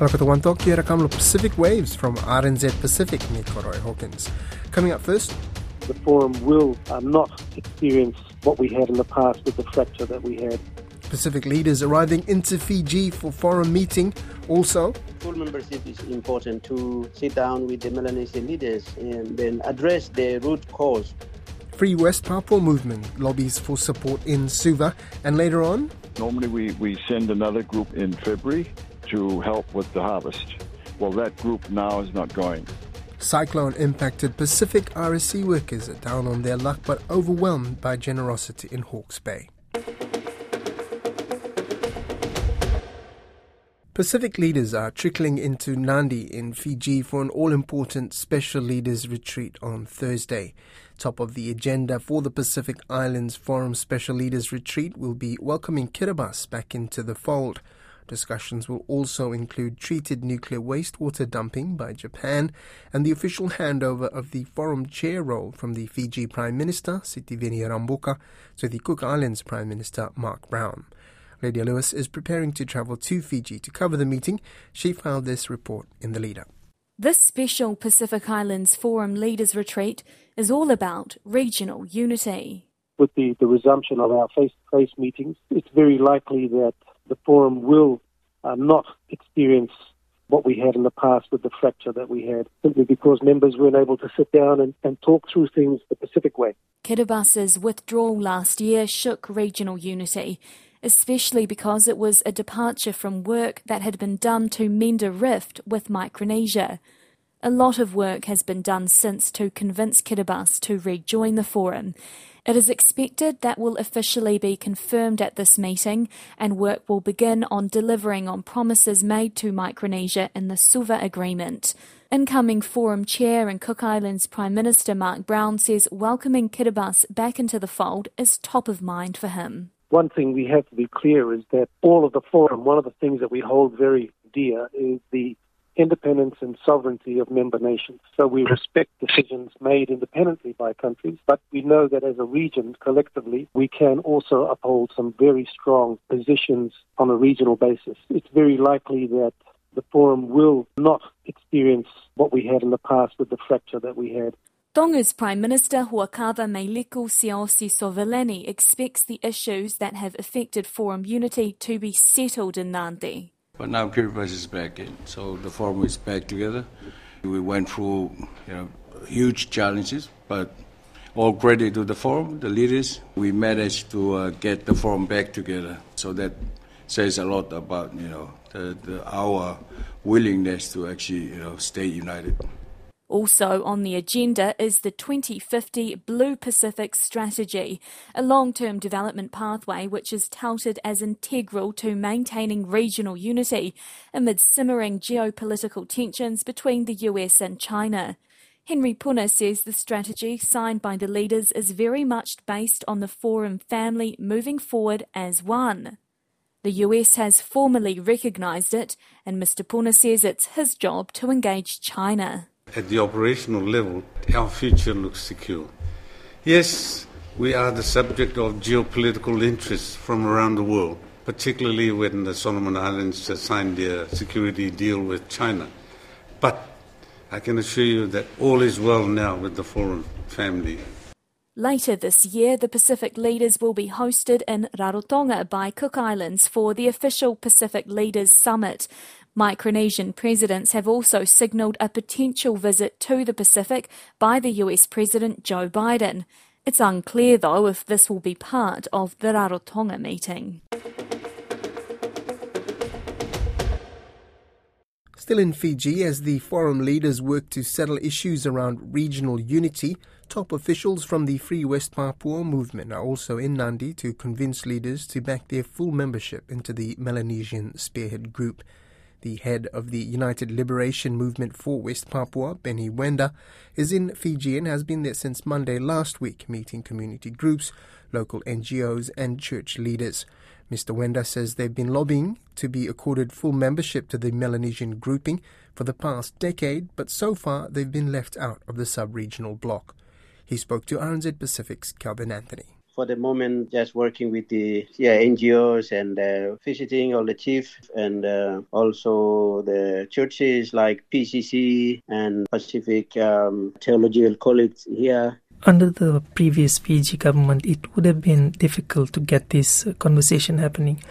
Kalakatawanto, kia kamlo Pacific Waves from RNZ Pacific, me Koroi Hawkins. Coming up first. The forum will uh, not experience what we had in the past with the fracture that we had. Pacific leaders arriving into Fiji for forum meeting. Also, full membership is important to sit down with the Melanesian leaders and then address the root cause. Free West Papua movement lobbies for support in Suva, and later on. Normally, we, we send another group in February to help with the harvest. Well, that group now is not going. Cyclone impacted Pacific RSE workers are down on their luck but overwhelmed by generosity in Hawke's Bay. Pacific leaders are trickling into Nadi in Fiji for an all important special leaders retreat on Thursday. Top of the agenda for the Pacific Islands Forum Special Leaders Retreat will be welcoming Kiribati back into the fold. Discussions will also include treated nuclear wastewater dumping by Japan and the official handover of the forum chair role from the Fiji Prime Minister, Sitiveni Rabuka, to the Cook Islands Prime Minister, Mark Brown. Lydia Lewis is preparing to travel to Fiji to cover the meeting. She filed this report in the lead up. This special Pacific Islands Forum Leaders Retreat is all about regional unity. With the, the resumption of our face to face meetings, it's very likely that the forum will uh, not experience what we had in the past with the fracture that we had, simply because members weren't able to sit down and, and talk through things the Pacific way. Kiribati's withdrawal last year shook regional unity, especially because it was a departure from work that had been done to mend a rift with Micronesia. A lot of work has been done since to convince Kiribati to rejoin the forum, it is expected that will officially be confirmed at this meeting, and work will begin on delivering on promises made to Micronesia in the Suva Agreement. Incoming Forum Chair and Cook Islands Prime Minister Mark Brown says welcoming Kiribati back into the fold is top of mind for him. One thing we have to be clear is that all of the forum, one of the things that we hold very dear is the independence and sovereignty of member nations. So we respect decisions made independently by countries, but we know that as a region, collectively, we can also uphold some very strong positions on a regional basis. It's very likely that the forum will not experience what we had in the past with the fracture that we had. Tonga's Prime Minister Huakava Meiliku Siaosi Sovaleni expects the issues that have affected forum unity to be settled in Nadi. But now Kiribati is back in, so the forum is back together. We went through you know, huge challenges, but all credit to the forum, the leaders. We managed to uh, get the forum back together. So that says a lot about you know the, the, our willingness to actually you know stay united. Also on the agenda is the 2050 Blue Pacific Strategy, a long term development pathway which is touted as integral to maintaining regional unity amid simmering geopolitical tensions between the US and China. Henry Puna says the strategy signed by the leaders is very much based on the Forum family moving forward as one. The US has formally recognised it, and Mr. Puna says it's his job to engage China. At the operational level, our future looks secure. Yes, we are the subject of geopolitical interests from around the world, particularly when the Solomon Islands signed their security deal with China. But I can assure you that all is well now with the forum family. Later this year, the Pacific leaders will be hosted in Rarotonga by Cook Islands for the official Pacific Leaders Summit. Micronesian presidents have also signalled a potential visit to the Pacific by the US President Joe Biden. It's unclear, though, if this will be part of the Rarotonga meeting. Still in Fiji, as the forum leaders work to settle issues around regional unity, top officials from the Free West Papua movement are also in Nadi to convince leaders to back their full membership into the Melanesian Spearhead Group. The head of the United Liberation Movement for West Papua, Benny Wenda, is in Fiji and has been there since Monday last week, meeting community groups, local NGOs, and church leaders. Mr. Wenda says they've been lobbying to be accorded full membership to the Melanesian grouping for the past decade, but so far they've been left out of the sub regional bloc. He spoke to RNZ Pacific's Calvin Anthony for the moment, just working with the yeah NGOs and uh, visiting all the chiefs and uh, also the churches like PCC and Pacific um, Theological College here. Under the previous Fiji government, it would have been difficult to get this conversation happening.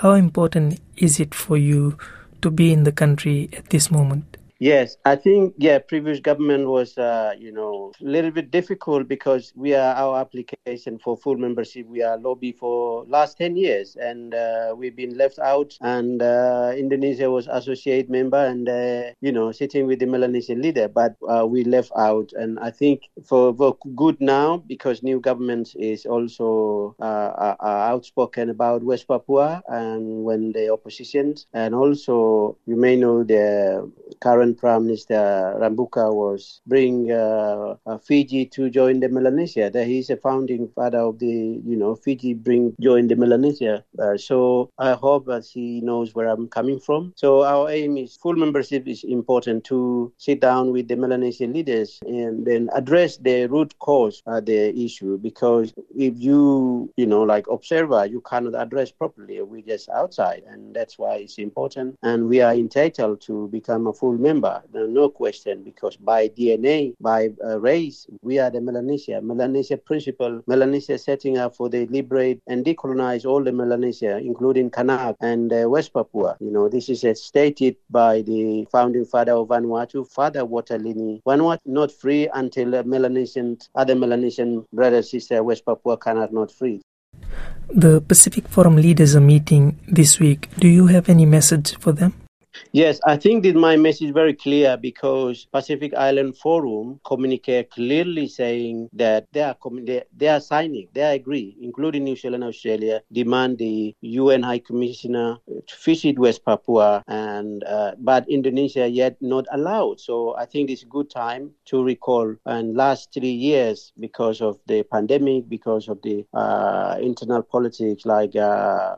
How important is it for you to be in the country at this moment? Yes, I think yeah, previous government was uh, you know a little bit difficult because we are our application for full membership. We are lobby for last ten years, and uh, we've been left out. And uh, Indonesia was associate member, and uh, you know sitting with the Melanesian leader, but uh, we left out. And I think for, for good now because new government is also uh, outspoken about West Papua and when the opposition, and also you may know the current current Prime Minister Rambuka was bring uh, uh, Fiji to join the Melanesia. That he's a founding father of the, you know, Fiji bring join the Melanesia. Uh, so I hope that he knows where I'm coming from. So our aim is full membership is important to sit down with the Melanesian leaders and then address the root cause of the issue. Because if you, you know, like observer, you cannot address properly. We're just outside, and that's why it's important. And we are entitled to become a full member member, no question, because by DNA, by uh, race, we are the Melanesia. Melanesia principle, Melanesia setting up for the liberate and decolonize all the Melanesia, including Kanak and uh, West Papua. You know, this is uh, stated by the founding father of Vanuatu, Father Walter Lini. Vanuatu not free until uh, Melanesian, other Melanesian brother, sister, West Papua cannot not free. The Pacific Forum leaders are meeting this week. Do you have any message for them? Yes, I think that my message is very clear because Pacific Island Forum communicate clearly saying that they are they, they are signing, they agree, including New Zealand, Australia, demand the UN High Commissioner to visit West Papua, and uh, but Indonesia yet not allowed. So I think it's a good time to recall. And last three years, because of the pandemic, because of the uh, internal politics, like uh,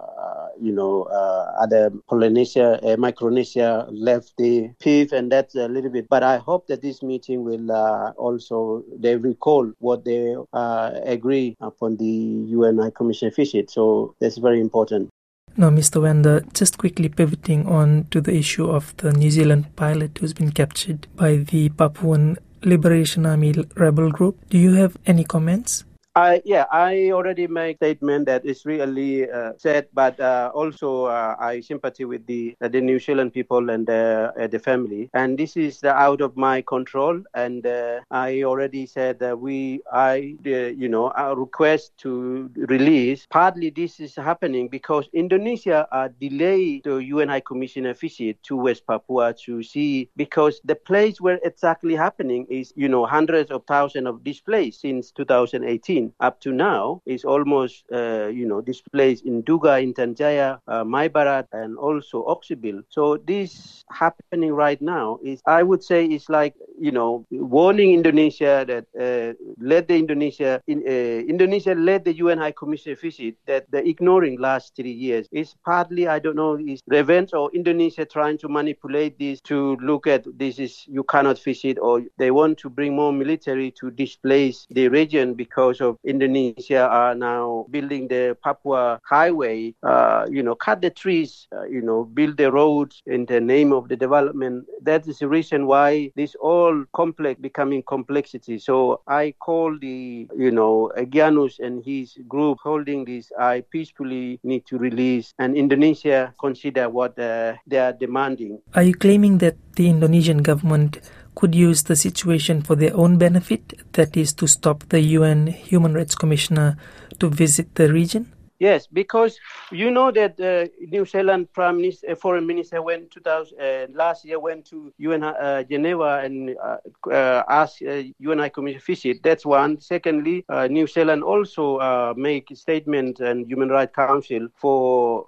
you know uh, other Polynesia, uh, Micronesia Left the PIF, and that's a little bit. But I hope that this meeting will uh, also they recall what they uh, agree upon the UN High Commission visit. So that's very important. Now, Mr. Wenda, just quickly pivoting on to the issue of the New Zealand pilot who's been captured by the Papuan Liberation Army rebel group. Do you have any comments? I yeah, I already made statement that it's really uh, sad, but uh, also uh, I sympathy with the uh, the New Zealand people and uh, the family. And this is out of my control. And uh, I already said that we, I, you know, our request to release. Partly this is happening because Indonesia uh, delayed the UN High Commissioner visit to West Papua to see because the place where exactly happening is, you know, hundreds of thousands of displaced since 2018 up to now is almost, uh, you know, displaced in Nduga, in Tanjaya, uh, Maybrat, and also Oksibil. So this happening right now is, I would say, is like, you know, warning Indonesia that uh, let the Indonesia, in, uh, Indonesia led the UN High Commission visit that the ignoring last three years is partly, I don't know, is revenge or Indonesia trying to manipulate this to look at this is you cannot visit or they want to bring more military to displace the region because of Indonesia are now building the Papua highway, uh, you know, cut the trees, uh, you know, build the roads in the name of the development. That is the reason why this all complex becoming complexity. So I call the, you know, Egianus and his group holding this, I peacefully need to release and Indonesia consider what uh, they are demanding. Are you claiming that the Indonesian government could use the situation for their own benefit, that is, to stop the UN Human Rights Commissioner to visit the region? Yes, because you know that uh, New Zealand Prime Minister, uh, Foreign Minister went 2000 uh, last year went to UN uh, Geneva and uh, uh, asked UN High Commission visit. That's one. Secondly, New Zealand also make statement and Human Rights Council for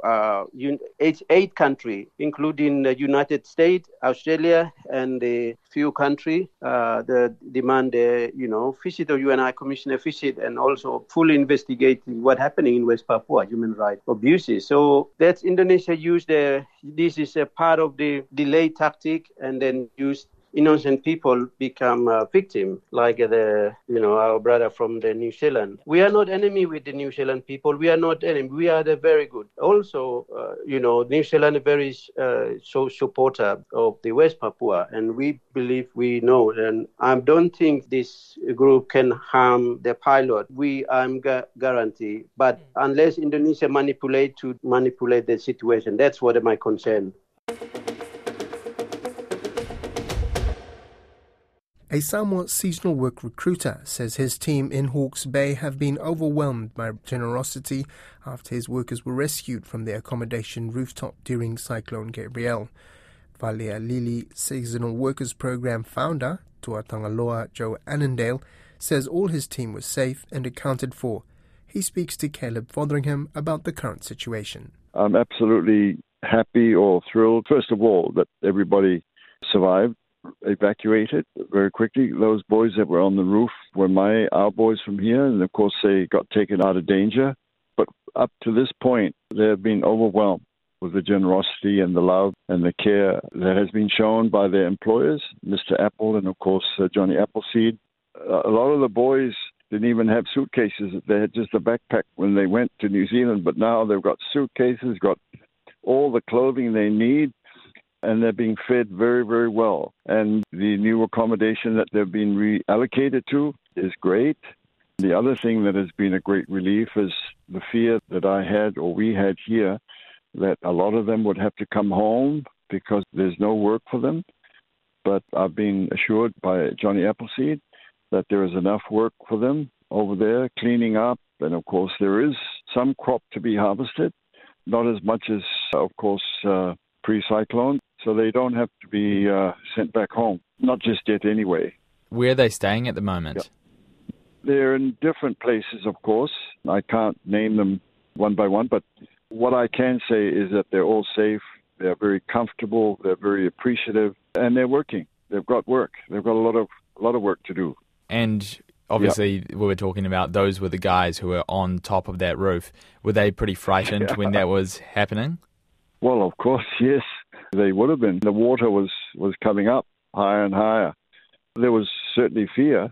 eight, eight country, including the United States, Australia, and the few country the demand you know visit the UN High Commissioner visit and also fully investigating what happening in West Papua Papua human rights abuses. So that's Indonesia used the, this is a part of the delay tactic and then used innocent people become a victim, like the you know our brother from the New Zealand. We are not enemy with the New Zealand people. We are not enemy. We are the very good. Also, uh, you know, New Zealand is very uh, so supporter of the West Papua, and we believe we know. And I don't think this group can harm the pilot. We I'm gu- guarantee, but unless Indonesia manipulate to manipulate the situation, that's what my concern. A Samoa seasonal work recruiter says his team in Hawke's Bay have been overwhelmed by generosity after his workers were rescued from their accommodation rooftop during Cyclone Gabrielle. Valia Lili Seasonal Workers Program founder, Tuatagaloa Joe Annandale, says all his team was safe and accounted for. He speaks to Caleb Fotheringham about the current situation. I'm absolutely happy or thrilled, first of all, that everybody survived evacuated very quickly. Those boys that were on the roof were my our boys from here, and of course they got taken out of danger. But up to this point, they have been overwhelmed with the generosity and the love and the care that has been shown by their employers, Mr. Apple and of course uh, Johnny Appleseed. Uh, a lot of the boys didn't even have suitcases; they had just a backpack when they went to New Zealand. But now they've got suitcases, got all the clothing they need and they're being fed very, very well. And the new accommodation that they've been reallocated to is great. The other thing that has been a great relief is the fear that I had or we had here that a lot of them would have to come home because there's no work for them. But I've been assured by Johnny Appleseed that there is enough work for them over there cleaning up. And of course, there is some crop to be harvested, not as much as, of course, uh, pre cyclone, so they don't have to be uh, sent back home. Not just yet, anyway. Where are they staying at the moment? Yeah. They're in different places, of course. I can't name them one by one, but what I can say is that they're all safe. They're very comfortable. They're very appreciative, and they're working. They've got work. They've got a lot of a lot of work to do. And obviously, yep. we were talking about those were the guys who were on top of that roof. Were they pretty frightened yeah. when that was happening? Well, of course, yes. They would have been. The water was, was coming up higher and higher. There was certainly fear,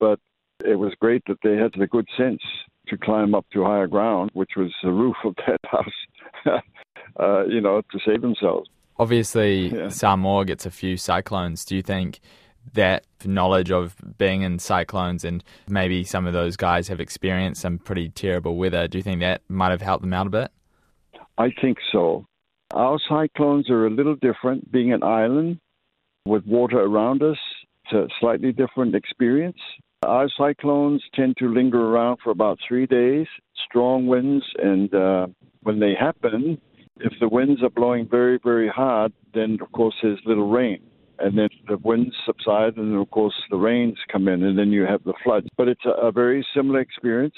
but it was great that they had the good sense to climb up to higher ground, which was the roof of that house, uh, you know, to save themselves. Obviously, yeah. Samoa gets a few cyclones. Do you think that knowledge of being in cyclones and maybe some of those guys have experienced some pretty terrible weather, do you think that might have helped them out a bit? I think so. Our cyclones are a little different, being an island with water around us. It's a slightly different experience. Our cyclones tend to linger around for about three days, strong winds, and uh, when they happen, if the winds are blowing very, very hard, then of course there's little rain. And then the winds subside, and of course the rains come in, and then you have the floods. But it's a, a very similar experience,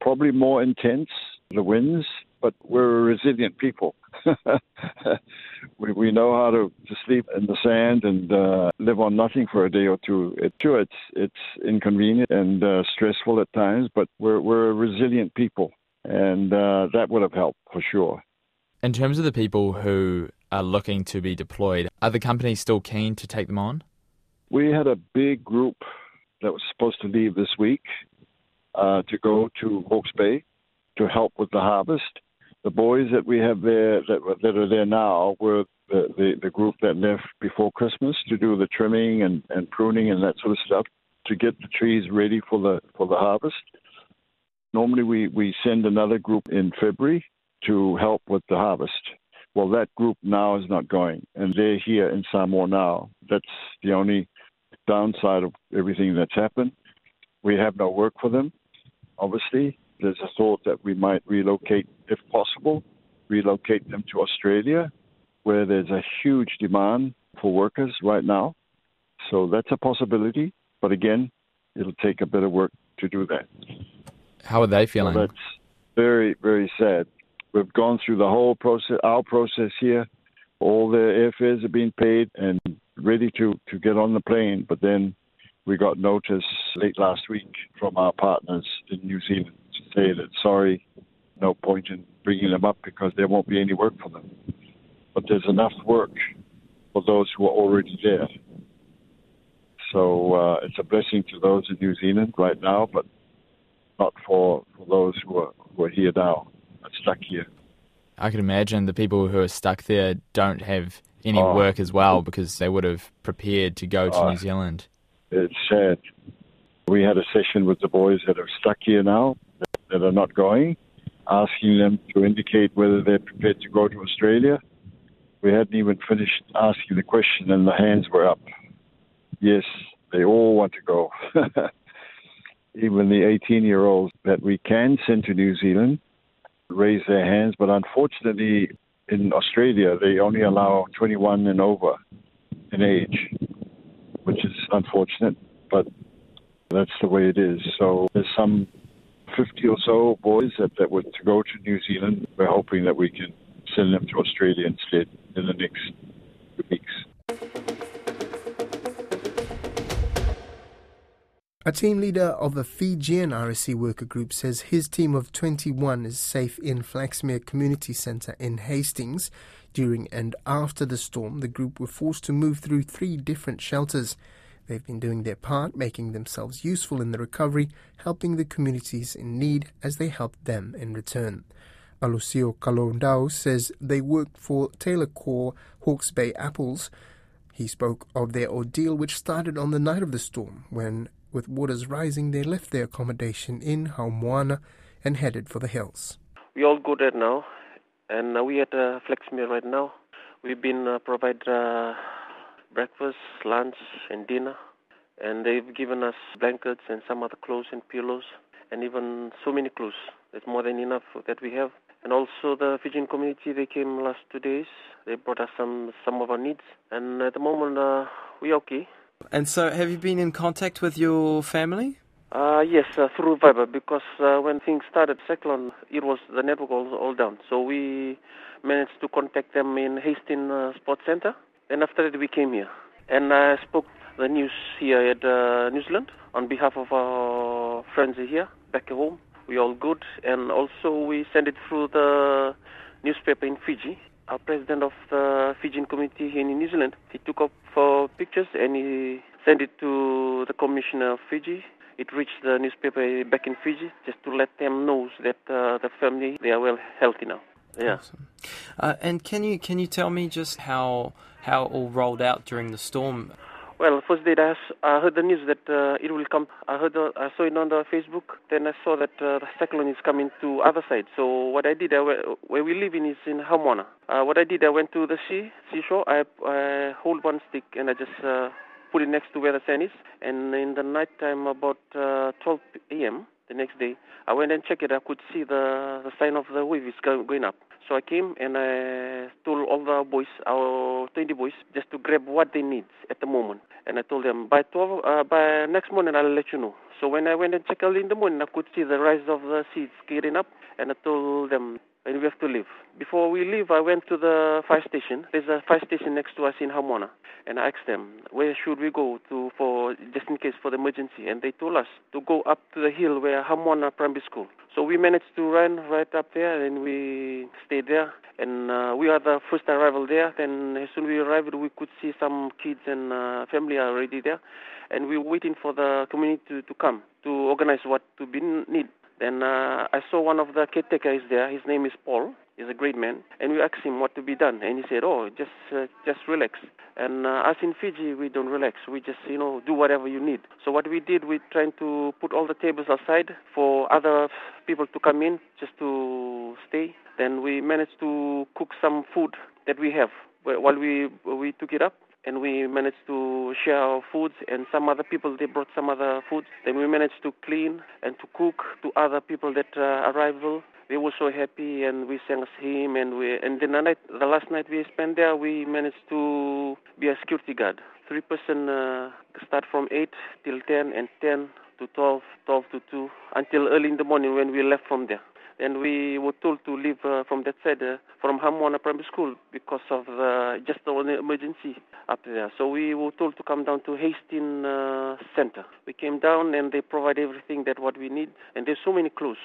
probably more intense, the winds, but we're a resilient people. we, we know how to, to sleep in the sand and uh, live on nothing for a day or two. It, sure, it's it's inconvenient and uh, stressful at times, but we're we're a resilient people, and uh, that would have helped for sure. In terms of the people who are looking to be deployed, are the companies still keen to take them on? We had a big group that was supposed to leave this week uh, to go to Hawke's Bay to help with the harvest the boys that we have there that, that are there now were the, the, the group that left before Christmas to do the trimming and, and pruning and that sort of stuff to get the trees ready for the for the harvest. Normally we, we send another group in February to help with the harvest. Well that group now is not going and they're here in Samoa now. That's the only downside of everything that's happened. We have no work for them, obviously. There's a thought that we might relocate, if possible, relocate them to Australia, where there's a huge demand for workers right now. So that's a possibility. But again, it'll take a bit of work to do that. How are they feeling? So that's very, very sad. We've gone through the whole process, our process here. All the airfares are being paid and ready to, to get on the plane. But then we got notice late last week from our partners in New Zealand say that sorry, no point in bringing them up because there won't be any work for them. But there's enough work for those who are already there. So uh, it's a blessing to those in New Zealand right now, but not for, for those who are, who are here now, stuck here. I can imagine the people who are stuck there don't have any oh. work as well because they would have prepared to go to oh. New Zealand. It's sad. We had a session with the boys that are stuck here now, that are not going, asking them to indicate whether they're prepared to go to Australia. We hadn't even finished asking the question, and the hands were up. Yes, they all want to go. even the 18 year olds that we can send to New Zealand raise their hands, but unfortunately, in Australia, they only allow 21 and over in age, which is unfortunate, but that's the way it is. So there's some 50 or so boys that, that were to go to New Zealand. We're hoping that we can send them to Australia instead in the next weeks. A team leader of the Fijian RSE worker group says his team of 21 is safe in Flaxmere Community Centre in Hastings. During and after the storm, the group were forced to move through three different shelters. They've been doing their part, making themselves useful in the recovery, helping the communities in need as they help them in return. Alucio Kalondao says they worked for Taylor Core Hawke's Bay Apples. He spoke of their ordeal, which started on the night of the storm when with waters rising, they left their accommodation in Haumoana and headed for the hills. We all good right now, and uh, we at uh, Flaxmere right now. We've been uh, provided uh, breakfast, lunch, and dinner, and they've given us blankets and some other clothes and pillows, and even so many clothes. It's more than enough that we have. And also the Fijian community, they came last two days. They brought us some some of our needs, and at the moment uh, we're okay. And so, have you been in contact with your family? Uh, yes, uh, through Viber because uh, when things started, Cyclone, it was the network all, all down. So we managed to contact them in Hastings uh, Sports Center, and after that we came here. And I spoke the news here at uh, New Zealand on behalf of our friends here back home. We all good, and also we sent it through the newspaper in Fiji our president of the Fijian community here in New Zealand, he took up for pictures and he sent it to the commissioner of Fiji. It reached the newspaper back in Fiji just to let them know that uh, the family they are well healthy now. Yeah. Awesome. Uh, and can you can you tell me just how how it all rolled out during the storm? Well, first day I, I heard the news that uh, it will come. I heard, uh, I saw it on the Facebook. Then I saw that uh, the cyclone is coming to other side. So what I did, I, where we live in is in Haumoana. Uh, what I did, I went to the sea, seashore. I, I hold one stick and I just uh, put it next to where the sand is. And in the night time, about uh, 12 a.m. the next day, I went and checked it. I could see the the sign of the wave is going up. So I came and I told all the boys, our 20 boys, just to grab what they need at the moment. And I told them by 12, uh, by next morning I'll let you know. So when I went and checked early in the morning, I could see the rise of the seas getting up, and I told them, and we have to leave. Before we leave, I went to the fire station. There's a fire station next to us in Hamona, and I asked them, where should we go to for just in case for the emergency? And they told us to go up to the hill where Hamona Primary School. So we managed to run right up there, and we stayed there. And uh, we are the first arrival there. Then as soon as we arrived, we could see some kids and uh, family already there, and we were waiting for the community to, to come to organize what to be need. Then uh, I saw one of the caretakers there. His name is Paul. He's a great man. And we asked him what to be done, and he said, "Oh, just uh, just relax." And uh, us in Fiji, we don't relax. We just you know do whatever you need. So what we did, we trying to put all the tables aside for other people to come in just to stay. Then we managed to cook some food that we have while we we took it up and we managed to share our foods and some other people they brought some other foods. Then we managed to clean and to cook to other people that uh, arrival they were so happy and we sang a hymn and we and then the night the last night we spent there we managed to be a security guard. Three person uh, start from 8 till 10 and 10 to 12 12 to 2 until early in the morning when we left from there and we were told to leave uh, from that side uh, from Haumoana Primary School because of the just the emergency up there. So we were told to come down to Hastings uh, Center. We came down and they provide everything that what we need, and there's so many clothes.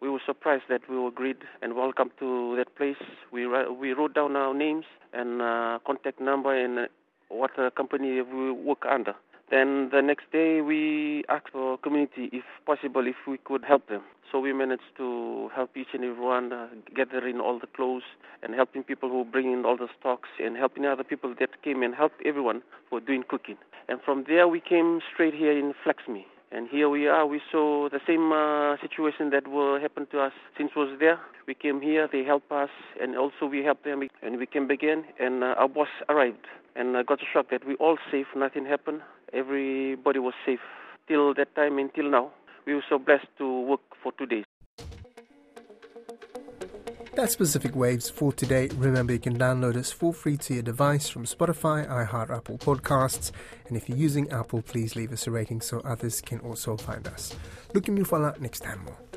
We were surprised that we were greeted and welcome to that place. We we wrote down our names and uh, contact number and uh, what uh, company we work under Then the next day we asked our community, if possible, if we could help them. So we managed to help each and everyone, uh, gathering all the clothes and helping people who bring in all the stocks and helping other people that came and helped everyone for doing cooking. And from there we came straight here in Flaxmere. And here we are. We saw the same uh, situation that will happen to us since was there. We came here, they helped us, and also we helped them. And we came again, and uh, our boss arrived and uh, got a shock that we all safe, nothing happened. Everybody was safe till that time until now. We were so blessed to work for two days. That's Pacific Waves for today. Remember, you can download us for free to your device from Spotify, iHeart, Apple Podcasts. And if you're using Apple, please leave us a rating so others can also find us. Looking you for next time more.